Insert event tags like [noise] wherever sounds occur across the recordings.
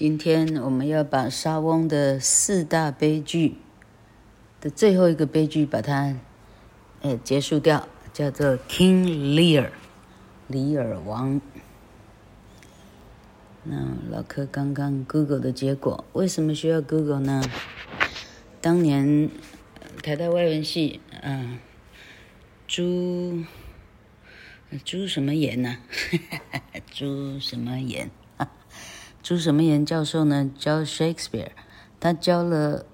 今天我们要把莎翁的四大悲剧的最后一个悲剧把它呃结束掉，叫做 King Lear，李尔王。那老柯刚刚 Google 的结果，为什么需要 Google 呢？当年台大外文系，嗯、呃，朱 [laughs] 朱什么言呢？朱什么言？朱什么言教授呢？教 Shakespeare，他教了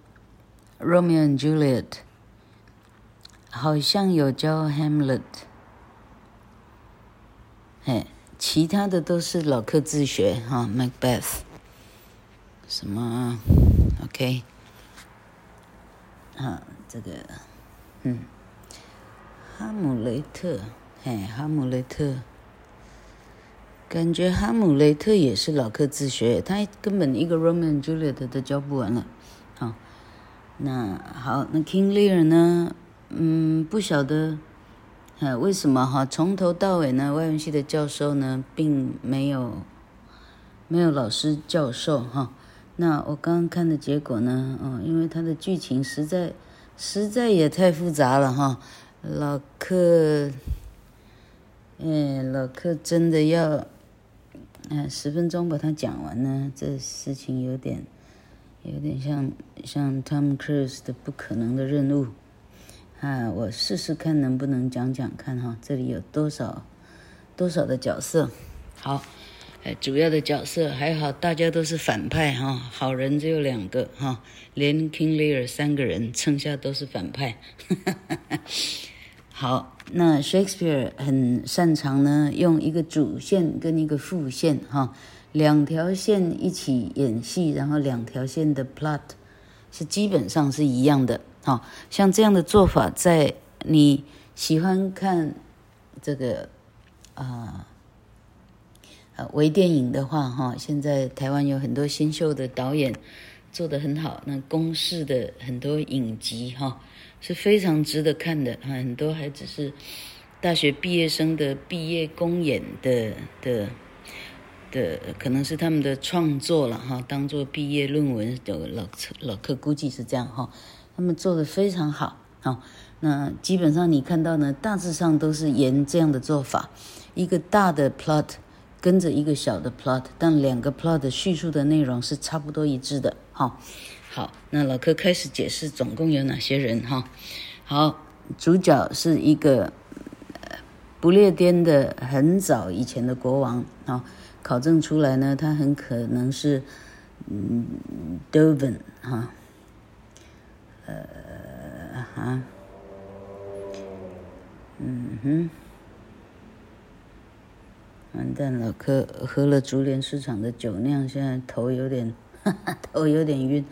Romeo and Juliet，好像有教 Hamlet，嘿，其他的都是老课自学哈，Macbeth，什么？OK，啊，这个，嗯，哈姆雷特，嘿，哈姆雷特。感觉哈姆雷特也是老课自学，他根本一个 Roman Juliet 都教不完了。好，那好，那 King Lear 呢？嗯，不晓得，呃，为什么哈？从头到尾呢，外文系的教授呢，并没有没有老师教授哈。那我刚刚看的结果呢？嗯，因为他的剧情实在实在也太复杂了哈。老课，哎，老课真的要。嗯，十分钟把它讲完呢，这事情有点，有点像像 Tom Cruise 的不可能的任务，啊，我试试看能不能讲讲看哈，这里有多少多少的角色，好，哎，主要的角色还好，大家都是反派哈，好人只有两个哈，连 King Lear 三个人，剩下都是反派，[laughs] 好。那 Shakespeare 很擅长呢，用一个主线跟一个副线哈，两条线一起演戏，然后两条线的 plot 是基本上是一样的哈。像这样的做法，在你喜欢看这个啊呃微电影的话哈，现在台湾有很多新秀的导演做得很好，那公式的很多影集哈。是非常值得看的，很多还只是大学毕业生的毕业公演的的的，可能是他们的创作了哈，当做毕业论文的老老客估计是这样哈，他们做的非常好哈。那基本上你看到呢，大致上都是沿这样的做法，一个大的 plot 跟着一个小的 plot，但两个 plot 的叙述的内容是差不多一致的哈。好，那老柯开始解释总共有哪些人哈。好，主角是一个不列颠的很早以前的国王啊，考证出来呢，他很可能是嗯 Dovin 哈，呃哈，嗯哼，完蛋，老柯喝了竹联市场的酒酿，现在头有点哈哈，[laughs] 头有点晕。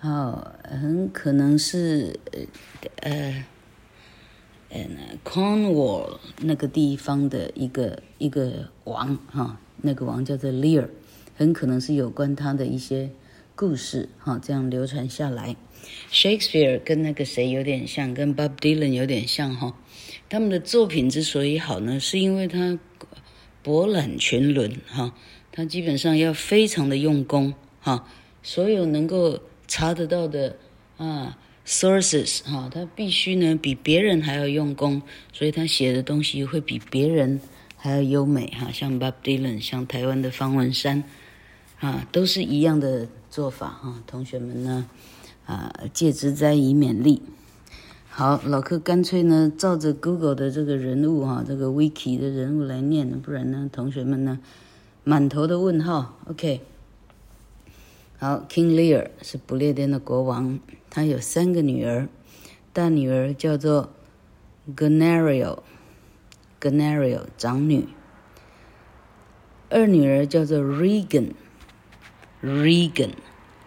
好，很可能是呃呃呃，Cornwall 那个地方的一个一个王哈，那个王叫做 Lear，很可能是有关他的一些故事哈，这样流传下来。Shakespeare 跟那个谁有点像，跟 Bob Dylan 有点像哈，他们的作品之所以好呢，是因为他博览群伦哈，他基本上要非常的用功哈，所有能够。查得到的啊，sources 哈、他必须呢比别人还要用功，所以他写的东西会比别人还要优美哈、像 Bob Dylan，像台湾的方文山，啊，都是一样的做法哈、同学们呢，啊，借之灾以勉励。好，老柯干脆呢照着 Google 的这个人物哈、这个 Wiki 的人物来念，不然呢，同学们呢满头的问号。OK。好，King Lear 是不列颠的国王，他有三个女儿，大女儿叫做 Goneril，Goneril 长女，二女儿叫做 Regan，Regan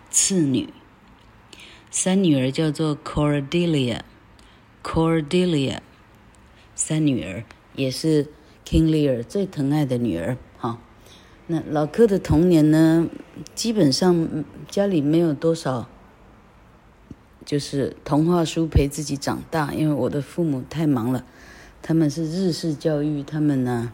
次女，三女儿叫做 Cordelia，Cordelia 三女儿也是 King Lear 最疼爱的女儿。那老柯的童年呢，基本上家里没有多少，就是童话书陪自己长大，因为我的父母太忙了，他们是日式教育，他们呢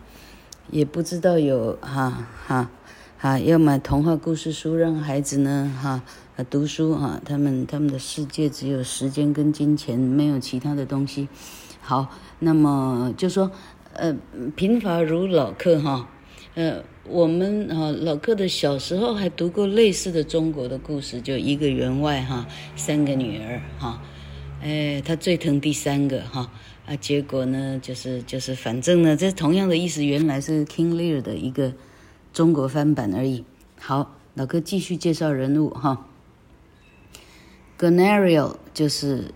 也不知道有哈哈哈，要买童话故事书，让孩子呢，哈，读书啊，他们他们的世界只有时间跟金钱，没有其他的东西。好，那么就说，呃，贫乏如老客哈，呃，我们啊老客的小时候还读过类似的中国的故事，就一个员外哈，三个女儿哈，哎，他最疼第三个哈。啊，结果呢，就是就是，反正呢，这同样的意思，原来是 King Lear 的一个中国翻版而已。好，老哥继续介绍人物哈。Goneril 就是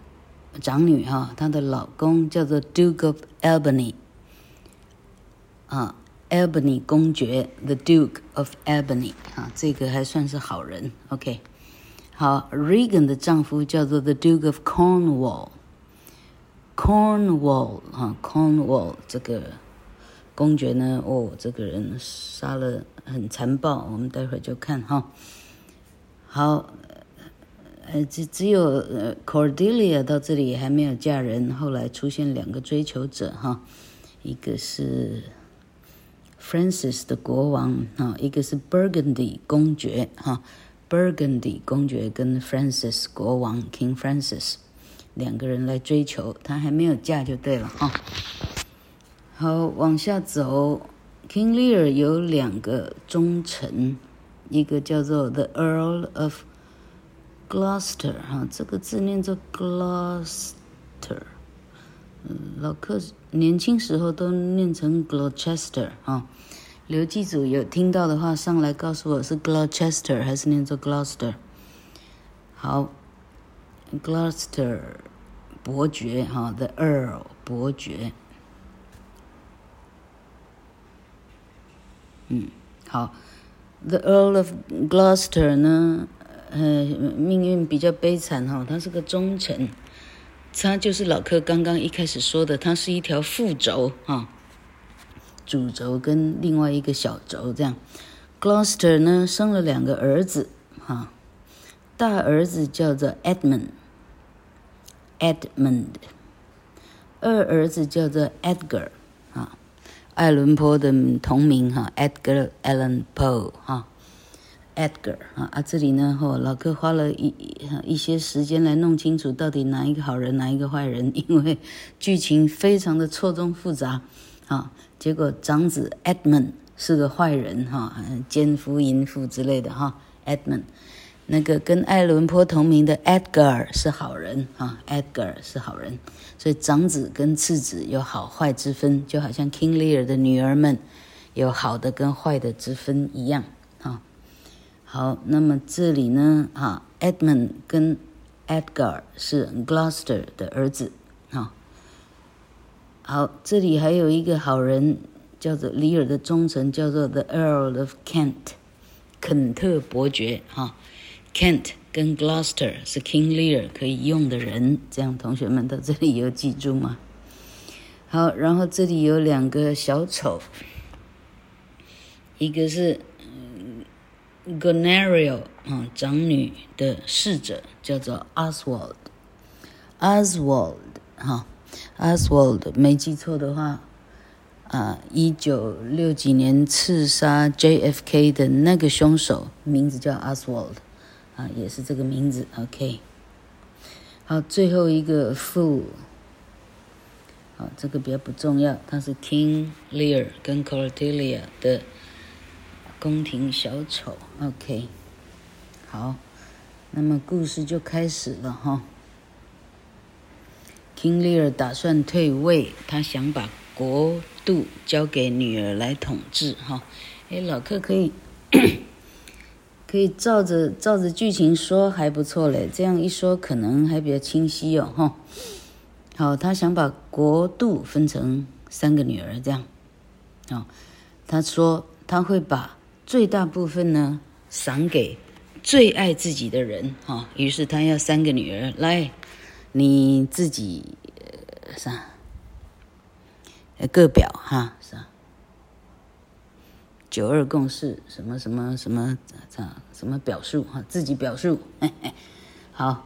长女哈，她的老公叫做 Duke of Albany 啊，Albany 公爵，The Duke of Albany 啊，这个还算是好人。OK，好，Regan 的丈夫叫做 The Duke of Cornwall。Cornwall 哈，Cornwall 这个公爵呢，哦，这个人杀了很残暴，我们待会儿就看哈。好，呃，只只有呃 Cordelia 到这里还没有嫁人，后来出现两个追求者哈，一个是 Francis 的国王哈，一个是 Burgundy 公爵哈，Burgundy 公爵跟 Francis 国王 King Francis。两个人来追求，她还没有嫁就对了哈。好，往下走，King Lear 有两个忠臣，一个叫做 The Earl of Gloucester 哈，这个字念作 Gloucester，老客年轻时候都念成 Gloucester 啊。刘记祖有听到的话，上来告诉我是 Gloucester 还是念作 Gloucester。好。Gloucester 伯爵哈，The Earl 伯爵，嗯，好，The Earl of Gloucester 呢，呃，命运比较悲惨哈，他是个忠臣，他就是老柯刚刚一开始说的，他是一条副轴哈，主轴跟另外一个小轴这样，Gloucester 呢生了两个儿子哈，大儿子叫做 Edmund。Edmund，二儿子叫做 Edgar，啊，爱伦坡的同名哈，Edgar Allan Poe 哈。，Edgar 啊啊，这里呢，哦，老哥花了一一些时间来弄清楚到底哪一个好人，哪一个坏人，因为剧情非常的错综复杂，啊，结果长子 Edmund 是个坏人哈，奸夫淫妇之类的哈，Edmund。那个跟爱伦坡同名的 Edgar 是好人啊，Edgar 是好人，所以长子跟次子有好坏之分，就好像 King Lear 的女儿们有好的跟坏的之分一样。好，那么这里呢，啊，Edmund 跟 Edgar 是 Gloucester 的儿子啊。好，这里还有一个好人，叫做李尔的忠臣，叫做 The Earl of Kent，肯特伯爵哈。Kent 跟 Gloucester 是 King Lear 可以用的人，这样同学们到这里有记住吗？好，然后这里有两个小丑，一个是 Gonerio，啊，长女的侍者叫做 Oswald，Oswald 哈，Oswald 没记错的话，啊，一九六几年刺杀 JFK 的那个凶手名字叫 Oswald。啊，也是这个名字，OK。好，最后一个 Fool，好，这个比较不重要，他是 King Lear 跟 c o r t e l i a 的宫廷小丑，OK。好，那么故事就开始了哈。King Lear 打算退位，他想把国度交给女儿来统治哈。哎，老客可以。[coughs] 可以照着照着剧情说还不错嘞，这样一说可能还比较清晰哦，哈。好，他想把国度分成三个女儿，这样。哦，他说他会把最大部分呢赏给最爱自己的人，哈。于是他要三个女儿来，你自己啥？各表哈，是吧？九二共识，什么什么什么，什么表述哈，自己表述，嘿 [laughs] 嘿好，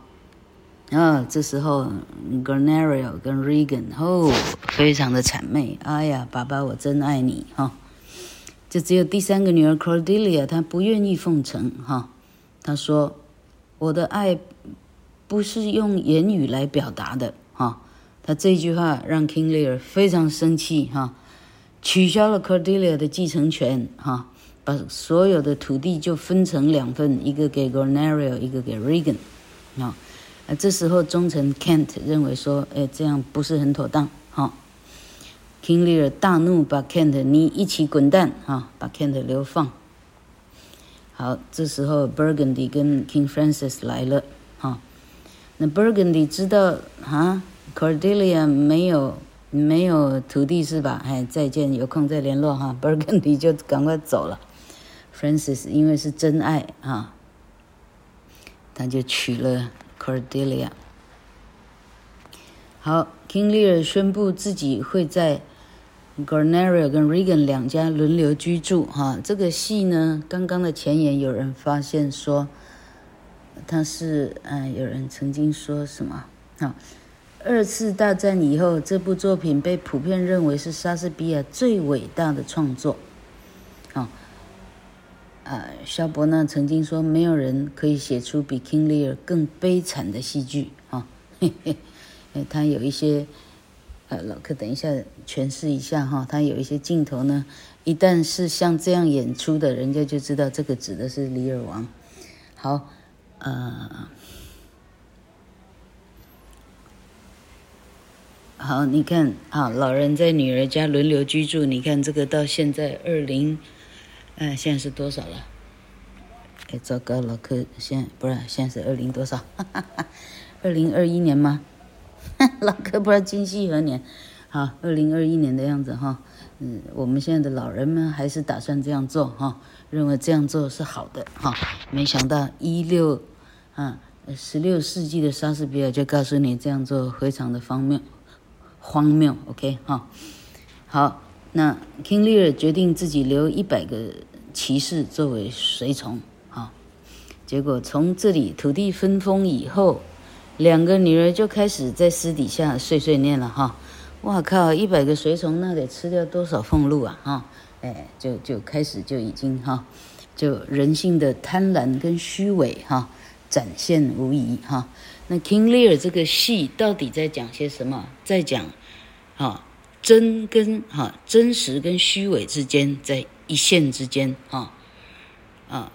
啊，这时候，Gonerio 跟 Regan 哦，非常的谄媚，哎呀，爸爸我真爱你哈，就只有第三个女儿 Cordelia，她不愿意奉承哈。她说：“我的爱不是用言语来表达的哈。”她这句话让 King Lear 非常生气哈，取消了 Cordelia 的继承权哈，把所有的土地就分成两份，一个给 Goneril，一个给 Regan 啊。啊，这时候忠臣 Kent 认为说：“哎，这样不是很妥当。”，King Lear 大怒，把 Kent 你一起滚蛋！啊，把 Kent 流放。好，这时候 Burgundy 跟 King Francis 来了。哈，那 Burgundy 知道啊，Cordelia 没有没有土地是吧？哎，再见，有空再联络哈。Burgundy 就赶快走了。Francis 因为是真爱啊，他就娶了。Cordelia，好，King Lear 宣布自己会在 Goneril 跟 Regan 两家轮流居住。哈，这个戏呢，刚刚的前言有人发现说，他是，嗯，有人曾经说什么？哈，二次大战以后，这部作品被普遍认为是莎士比亚最伟大的创作。啊，萧伯纳曾经说，没有人可以写出比 King Lear 更悲惨的戏剧啊！嘿嘿，他有一些，老客等一下诠释一下哈，他有一些镜头呢，一旦是像这样演出的，人家就知道这个指的是李尔王。好，呃，好，你看啊，老人在女儿家轮流居住，你看这个到现在二零。哎，现在是多少了？哎，糟糕，老柯，现在不是现在是二零多少？哈哈哈，二零二一年吗？[laughs] 老哥不知道今夕何年？好，二零二一年的样子哈。嗯，我们现在的老人们还是打算这样做哈，认为这样做是好的哈。没想到一六啊，十六世纪的莎士比亚就告诉你这样做非常的荒谬，荒谬。OK 哈，好。那 King Lear 决定自己留一百个骑士作为随从，哈，结果从这里土地分封以后，两个女儿就开始在私底下碎碎念了，哈，哇靠，一百个随从那得吃掉多少俸禄啊，哈，哎，就就开始就已经哈，就人性的贪婪跟虚伪哈展现无遗哈。那 King Lear 这个戏到底在讲些什么？在讲，哈。真跟哈真实跟虚伪之间，在一线之间哈啊，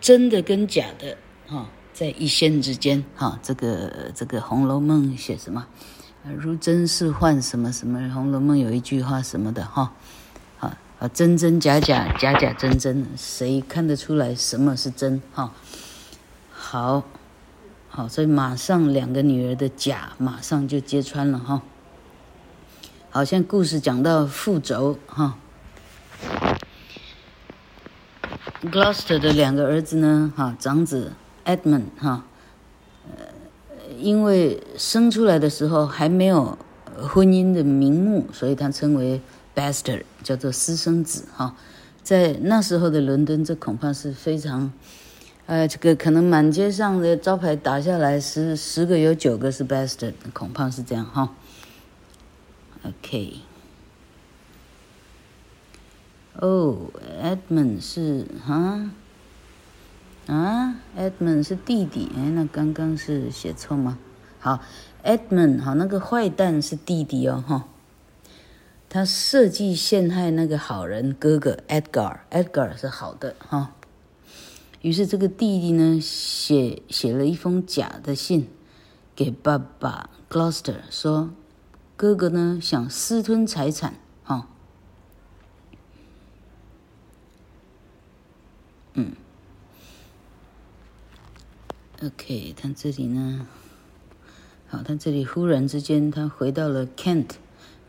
真的跟假的哈在一线之间哈。这个这个《红楼梦》写什么？如真似幻什么什么？《红楼梦》有一句话什么的哈啊啊真真假假假假真真，谁看得出来什么是真哈？好，好，所以马上两个女儿的假马上就揭穿了哈。好像故事讲到副轴哈，Gloster 的两个儿子呢，哈，长子 Edmund 哈，呃，因为生出来的时候还没有婚姻的名目，所以他称为 bastard，叫做私生子哈。在那时候的伦敦，这恐怕是非常，呃，这个可能满街上的招牌打下来十十个有九个是 bastard，恐怕是这样哈。OK，哦、，Edmund 是啊啊，Edmund 是弟弟，哎，那刚刚是写错吗？好，Edmund 好，那个坏蛋是弟弟哦，哈，他设计陷害那个好人哥哥 Edgar，Edgar 是好的哈，于是这个弟弟呢，写写了一封假的信给爸爸 Gloucester 说。哥哥呢，想私吞财产，哈、嗯，OK，他这里呢，好，他这里忽然之间，他回到了 Kent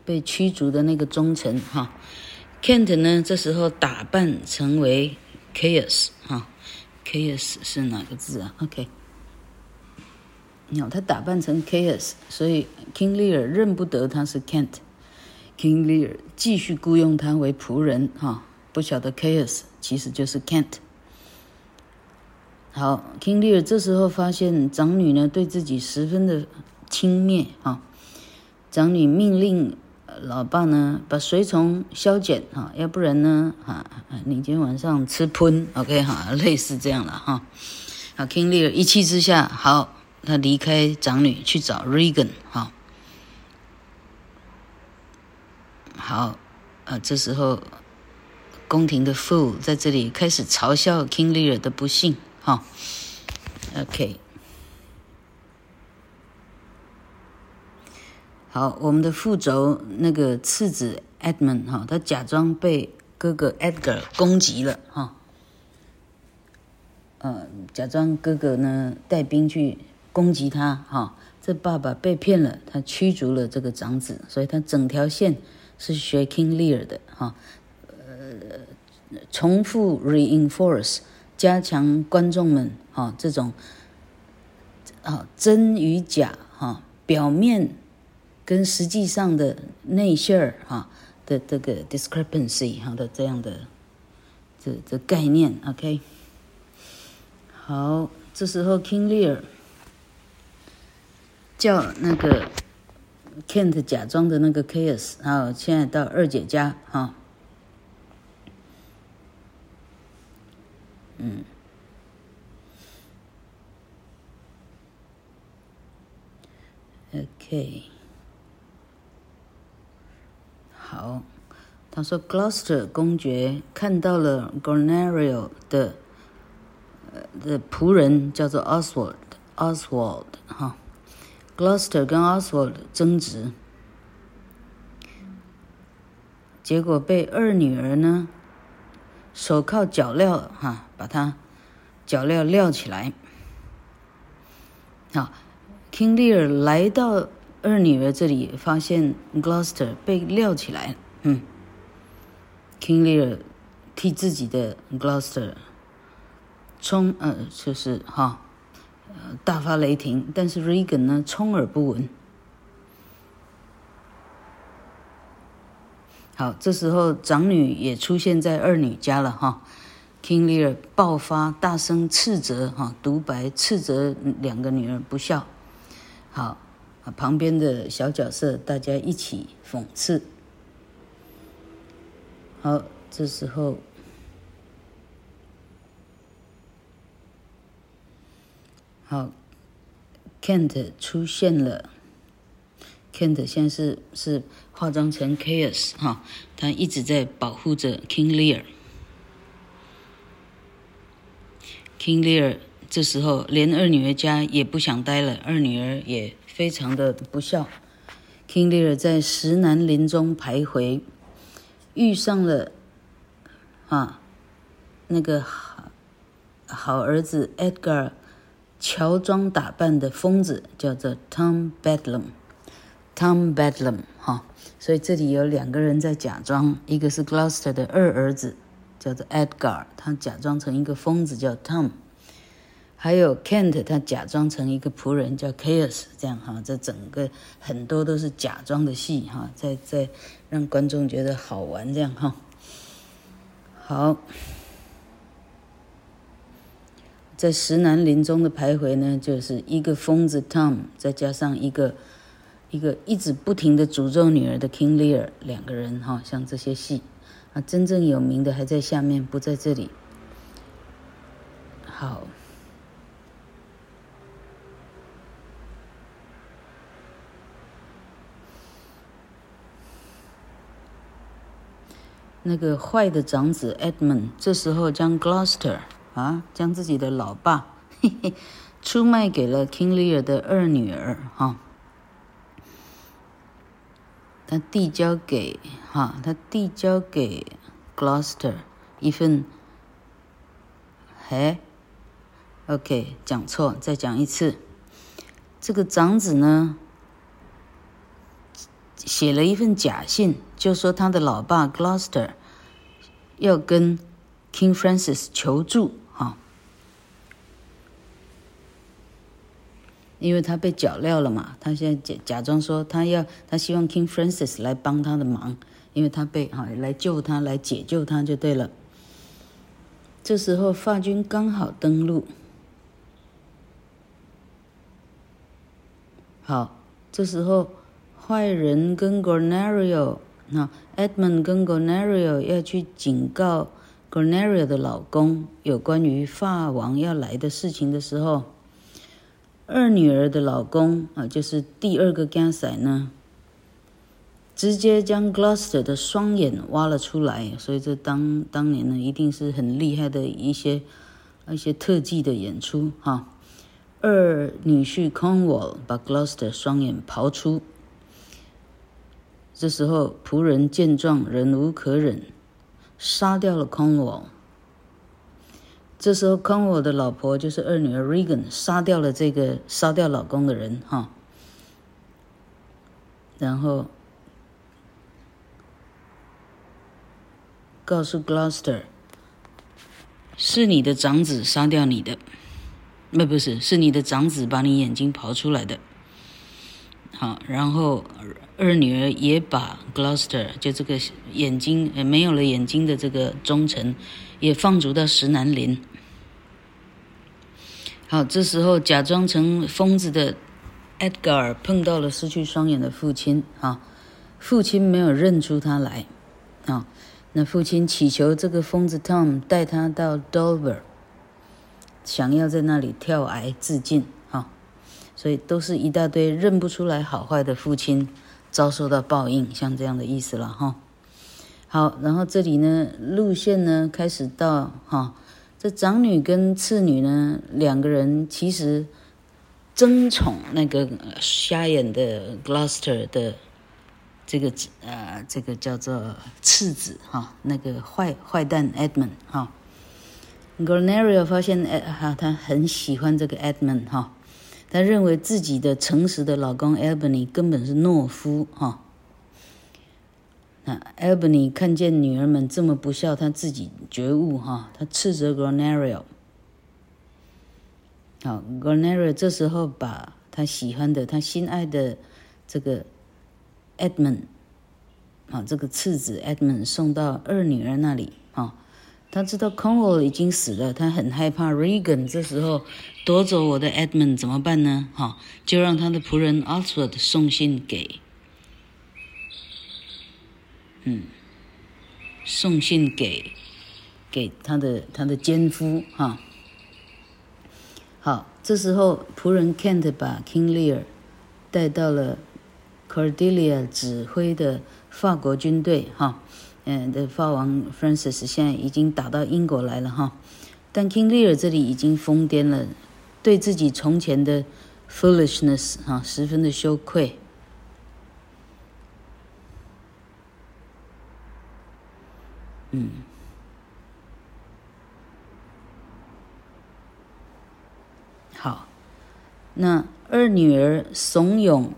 被驱逐的那个忠臣，哈、，Kent 呢，这时候打扮成为 Chaos 哈、哦、，Caius 是哪个字啊？OK。他打扮成 Chaos，所以 King Lear 认不得他是 Kent。King Lear 继续雇佣他为仆人，哈，不晓得 Chaos 其实就是 Kent。好，King Lear 这时候发现长女呢对自己十分的轻蔑，哈，长女命令老爸呢把随从削减哈，要不然呢啊，你今天晚上吃喷，OK 哈，类似这样了哈。好，King Lear 一气之下，好，他离开长女去找 Regan 哈。好，啊，这时候宫廷的 Fool 在这里开始嘲笑 King Lear 的不幸哈。OK。好，我们的副轴那个次子 Edmund 哈，他假装被哥哥 Edgar 攻击了哈，呃，假装哥哥呢带兵去攻击他哈，这爸爸被骗了，他驱逐了这个长子，所以他整条线是学 King Lear 的哈，呃，重复 reinforce 加强观众们哈这种啊真与假哈表面。跟实际上的内馅儿哈的这个 discrepancy 哈的这样的这这概念，OK，好，这时候 King Lear 叫那个 Kent 假装的那个 Chaos，好，现在到二姐家哈，嗯，OK。好，他说，Gloucester 公爵看到了 Gonerio 的的仆人叫做 Oswald，Oswald 哈，Gloucester 跟 Oswald 争执，结果被二女儿呢手铐脚镣哈，把他脚镣镣起来。好，King Lear 来到。二女儿这里发现 Gloucester 被撂起来，嗯，King Lear 替自己的 Gloucester 冲，呃，就是哈，呃，大发雷霆，但是 Regan 呢，充耳不闻。好，这时候长女也出现在二女家了哈，King Lear 爆发，大声斥责哈，独白斥责两个女儿不孝，好。旁边的小角色，大家一起讽刺。好，这时候，好，Kent 出现了。Kent 现在是是化妆成 Chaos 哈，他一直在保护着 King Lear。King Lear 这时候连二女儿家也不想待了，二女儿也。非常的不孝，King Lear 在石南林中徘徊，遇上了啊那个好好儿子 Edgar，乔装打扮的疯子叫做 Tom Bedlam，Tom Bedlam，所以这里有两个人在假装，一个是 Gloucester 的二儿子叫做 Edgar，他假装成一个疯子叫 Tom。还有 Kent，他假装成一个仆人叫 Chaos，这样哈，这整个很多都是假装的戏哈，在在让观众觉得好玩这样哈。好，在石南林中的徘徊呢，就是一个疯子 Tom，再加上一个一个一直不停的诅咒女儿的 King Lear，两个人哈，像这些戏啊，真正有名的还在下面，不在这里。好。那个坏的长子 Edmund 这时候将 Gloucester 啊，将自己的老爸嘿嘿 [laughs] 出卖给了 King Lear 的二女儿哈，他递交给哈，他递交给 Gloucester 一份，嘿，OK 讲错，再讲一次，这个长子呢？写了一份假信，就说他的老爸 Gloucester 要跟 King Francis 求助，哈，因为他被脚镣了嘛，他现在假假装说他要，他希望 King Francis 来帮他的忙，因为他被啊来救他，来解救他就对了。这时候法军刚好登陆，好，这时候。坏人跟 Goneril 那 Edmund 跟 Gonerio 要去警告 Gonerio 的老公有关于法王要来的事情的时候，二女儿的老公啊，就是第二个 Gasai 呢，直接将 Gloucester 的双眼挖了出来，所以这当当年呢，一定是很厉害的一些一些特技的演出哈。二女婿 Cornwall 把 Gloucester 双眼刨出，这时候仆人见状忍无可忍，杀掉了 Cornwall。这时候 Cornwall 的老婆就是二女儿 Regan 杀掉了这个杀掉老公的人哈，然后。告诉 Gloucester，是你的长子杀掉你的，那不是，是你的长子把你眼睛刨出来的。好，然后二女儿也把 Gloucester 就这个眼睛呃没有了眼睛的这个忠臣，也放逐到石南林。好，这时候假装成疯子的 Edgar 碰到了失去双眼的父亲啊，父亲没有认出他来啊。那父亲祈求这个疯子 Tom 带他到 Dover，想要在那里跳崖自尽，哈，所以都是一大堆认不出来好坏的父亲遭受到报应，像这样的意思了，哈。好，然后这里呢，路线呢开始到哈，这长女跟次女呢两个人其实争宠那个瞎眼的 Gloucester 的。这个呃，这个叫做次子哈，那个坏坏蛋 Edmund 哈。Goneril 发现哈，他很喜欢这个 Edmund 哈，他认为自己的诚实的老公 Albany 根本是懦夫哈。那 Albany 看见女儿们这么不孝，他自己觉悟哈，他斥责 Gronario。好，Gronario 这时候把他喜欢的、他心爱的这个。Edmund，啊，这个次子 Edmund 送到二女儿那里啊。他知道 Cornwall 已经死了，他很害怕 Regan 这时候夺走我的 Edmund 怎么办呢？哈，就让他的仆人 Oswald 送信给，嗯，送信给给他的他的奸夫哈。好，这时候仆人 Kent 把 King Lear 带到了。Cordelia 指挥的法国军队，哈，嗯，的法王 Francis 现在已经打到英国来了，哈，但 King Lear 这里已经疯癫了，对自己从前的 foolishness 哈，十分的羞愧。嗯，好，那二女儿怂恿。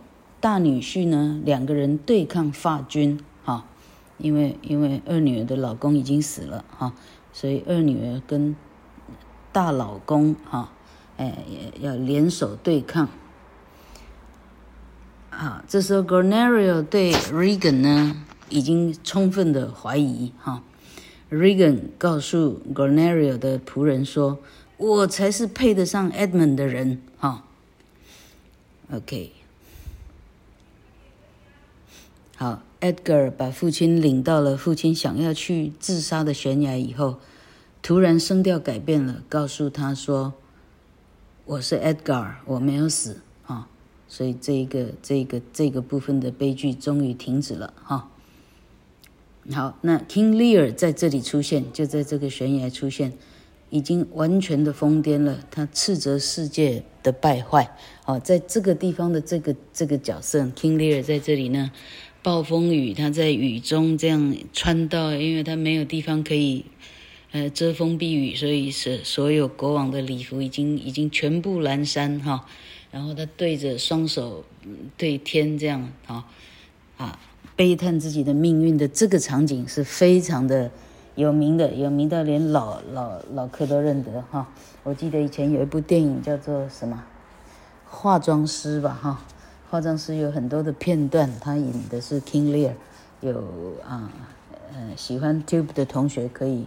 大女婿呢，两个人对抗法军，哈，因为因为二女儿的老公已经死了，哈，所以二女儿跟大老公，哈，哎，也要联手对抗。啊，这时候 Gornario 对 Regan 呢，已经充分的怀疑，哈，Regan 告诉 Goneril 的仆人说：“我才是配得上 Edmund 的人，哈，OK。”好，Edgar 把父亲领到了父亲想要去自杀的悬崖以后，突然声调改变了，告诉他说：“我是 Edgar，我没有死啊。”所以这一个、这个、这个部分的悲剧终于停止了哈。好，那 King Lear 在这里出现，就在这个悬崖出现，已经完全的疯癫了，他斥责世界的败坏。好，在这个地方的这个这个角色 King Lear 在这里呢。暴风雨，他在雨中这样穿到，因为他没有地方可以，呃，遮风避雨，所以是所有国王的礼服已经已经全部蓝衫哈，然后他对着双手对天这样哈啊，悲叹自己的命运的这个场景是非常的有名的，有名到连老老老客都认得哈。我记得以前有一部电影叫做什么化妆师吧哈。化妆师有很多的片段，他演的是 King Lear，有啊，呃，喜欢 Tube 的同学可以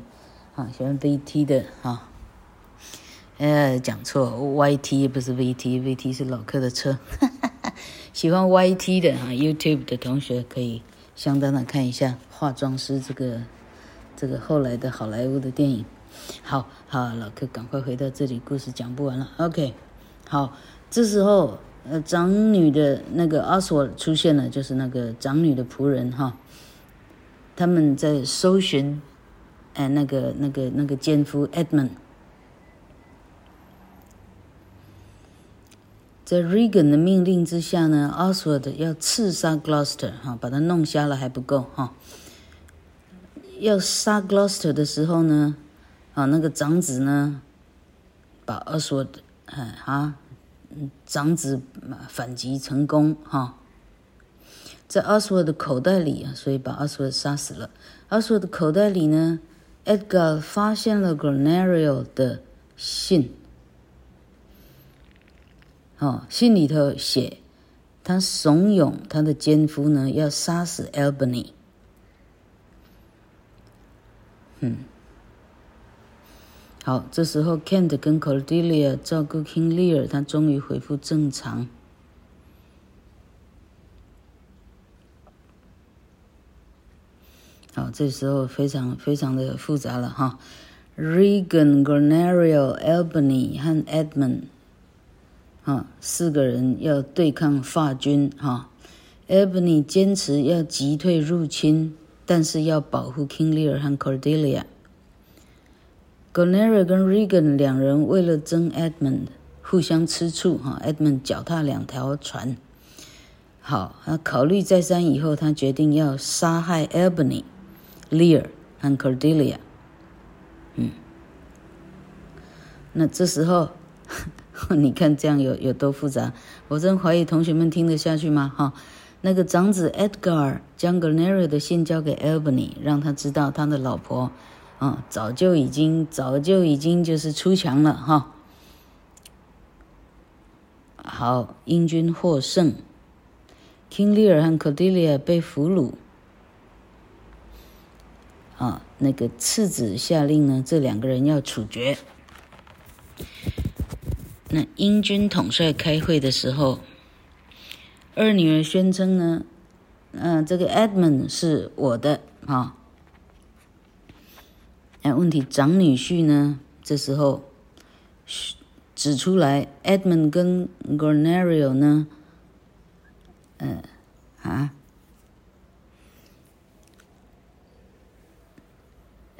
啊，喜欢 VT 的啊，呃，讲错，YT 不是 VT，VT 是老客的车，喜欢 YT 的哈 YouTube 的同学可以相当的看一下化妆师这个这个后来的好莱坞的电影。好好，老柯赶快回到这里，故事讲不完了。OK，好，这时候呃长女的那个阿索出现了，就是那个长女的仆人哈，他们在搜寻哎那个那个那个奸夫 Edmund。在 Regan 的命令之下呢，Oswald 要刺杀 Gloucester 哈，把他弄瞎了还不够哈。要杀 Gloucester 的时候呢，啊，那个长子呢，把 Oswald 啊，长子反击成功哈，在 Oswald 的口袋里啊，所以把 Oswald 杀死了。Oswald 的口袋里呢，Edgar 发现了 Granario 的信。哦，信里头写，他怂恿他的奸夫呢要杀死 Albany。嗯，好，这时候 Kent 跟 Cordelia 照顾 King Lear，他终于恢复正常。好，这时候非常非常的复杂了哈。Regan、Goneril、Albany 和 Edmund。啊，四个人要对抗法军哈。Albany 坚持要击退入侵，但是要保护 King Lear 和 Cordelia。Goneri 跟 Regan 两人为了争 Edmund 互相吃醋哈。Edmund 脚踏两条船。好，他考虑再三以后，他决定要杀害 Ebony、Lear 和 Cordelia。嗯，那这时候。[laughs] 你看这样有有多复杂？我真怀疑同学们听得下去吗？哈，那个长子 Edgar 将 Goneril 的信交给 Albany，让他知道他的老婆，啊，早就已经早就已经就是出墙了哈。好，英军获胜，King Lear 和 Cordelia 被俘虏。啊，那个次子下令呢，这两个人要处决。那英军统帅开会的时候，二女儿宣称呢，嗯、这个 Edmund 是我的啊。哎，问题长女婿呢，这时候指出来，Edmund 跟 Goneril 呢，呃，啊，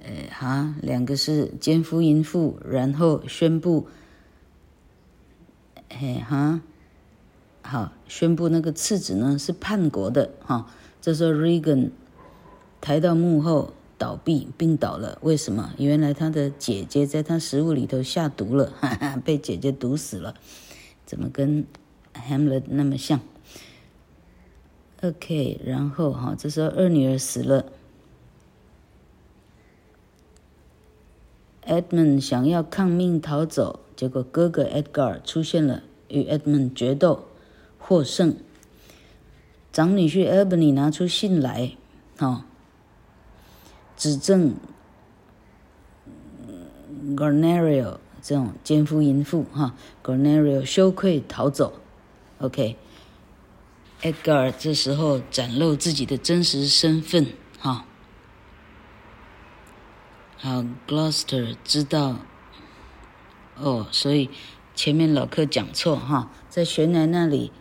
呃，哈，两个是奸夫淫妇，然后宣布。嘿哈，好，宣布那个次子呢是叛国的哈。这时候 Regan 抬到幕后倒闭病倒了，为什么？原来他的姐姐在他食物里头下毒了，哈哈，被姐姐毒死了。怎么跟 Hamlet 那么像？OK，然后哈，这时候二女儿死了，Edmund 想要抗命逃走。结果哥哥 Edgar 出现了，与 Edmund 决斗，获胜。长女婿 Ebony 拿出信来，哦，指证 Goneril 这种奸夫淫妇，哈，Goneril 羞愧逃走。OK，Edgar 这时候展露自己的真实身份，哈，好，Gloucester 知道。哦，所以前面老柯讲错哈，在悬崖那里，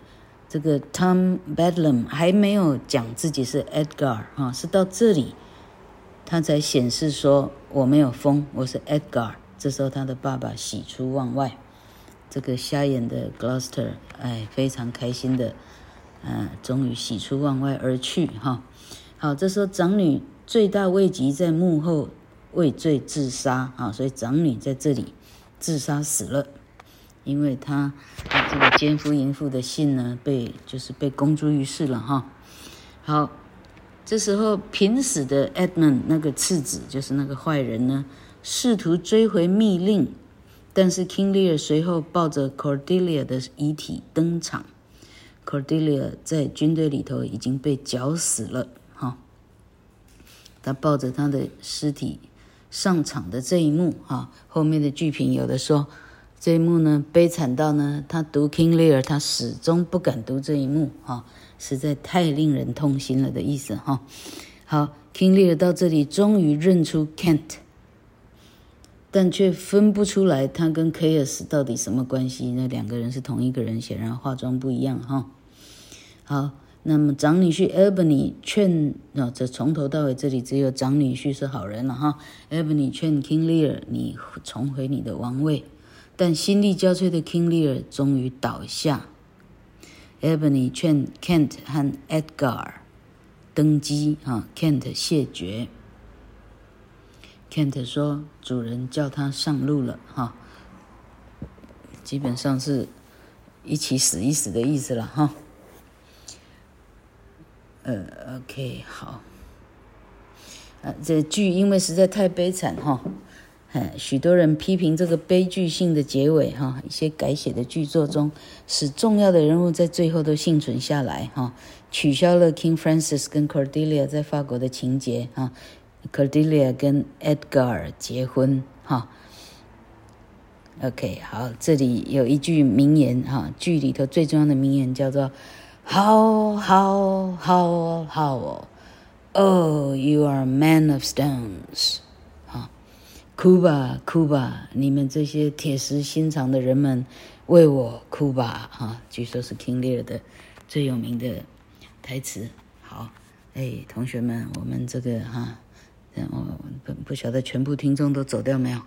这个 Tom Bedlam 还没有讲自己是 Edgar 哈，是到这里他才显示说我没有疯，我是 Edgar。这时候他的爸爸喜出望外，这个瞎眼的 Gloucester 哎非常开心的，嗯，终于喜出望外而去哈。好，这时候长女罪大未及，在幕后畏罪自杀啊，所以长女在这里。自杀死了，因为他这个奸夫淫妇的信呢，被就是被公诸于世了哈。好，这时候濒死的 Edmund 那个次子，就是那个坏人呢，试图追回密令，但是 King Lear 随后抱着 Cordelia 的遗体登场，Cordelia 在军队里头已经被绞死了哈。他抱着他的尸体。上场的这一幕哈，后面的剧评有的说，这一幕呢，悲惨到呢，他读 King Lear，他始终不敢读这一幕，哈，实在太令人痛心了的意思，哈。好，King Lear 到这里终于认出 Kent，但却分不出来他跟 Chaos 到底什么关系。那两个人是同一个人，显然化妆不一样，哈。好，那么长女婿 Ebony 劝，啊，这从头到尾这里只有长女婿是好人了，哈。Ebony 劝 King Lear，你重回你的王位。但心力交瘁的 King Lear 终于倒下。Ebony 劝 Kent 和 Edgar 登基，啊，Kent 谢绝。Kent 说：“主人叫他上路了，哈，基本上是一起死一死的意思了，哈。”呃，OK，好。啊，这剧因为实在太悲惨，哈。许多人批评这个悲剧性的结尾，哈，一些改写的剧作中，使重要的人物在最后都幸存下来，哈，取消了 King Francis 跟 Cordelia 在法国的情节，哈，Cordelia 跟 Edgar 结婚，哈。OK，好，这里有一句名言，哈，剧里头最重要的名言叫做 How how how how Oh, you are man of stones. 哭吧，哭吧！你们这些铁石心肠的人们，为我哭吧！哈，据说是 King Lear 的最有名的台词。好，哎，同学们，我们这个哈，我不不晓得全部听众都走掉没有？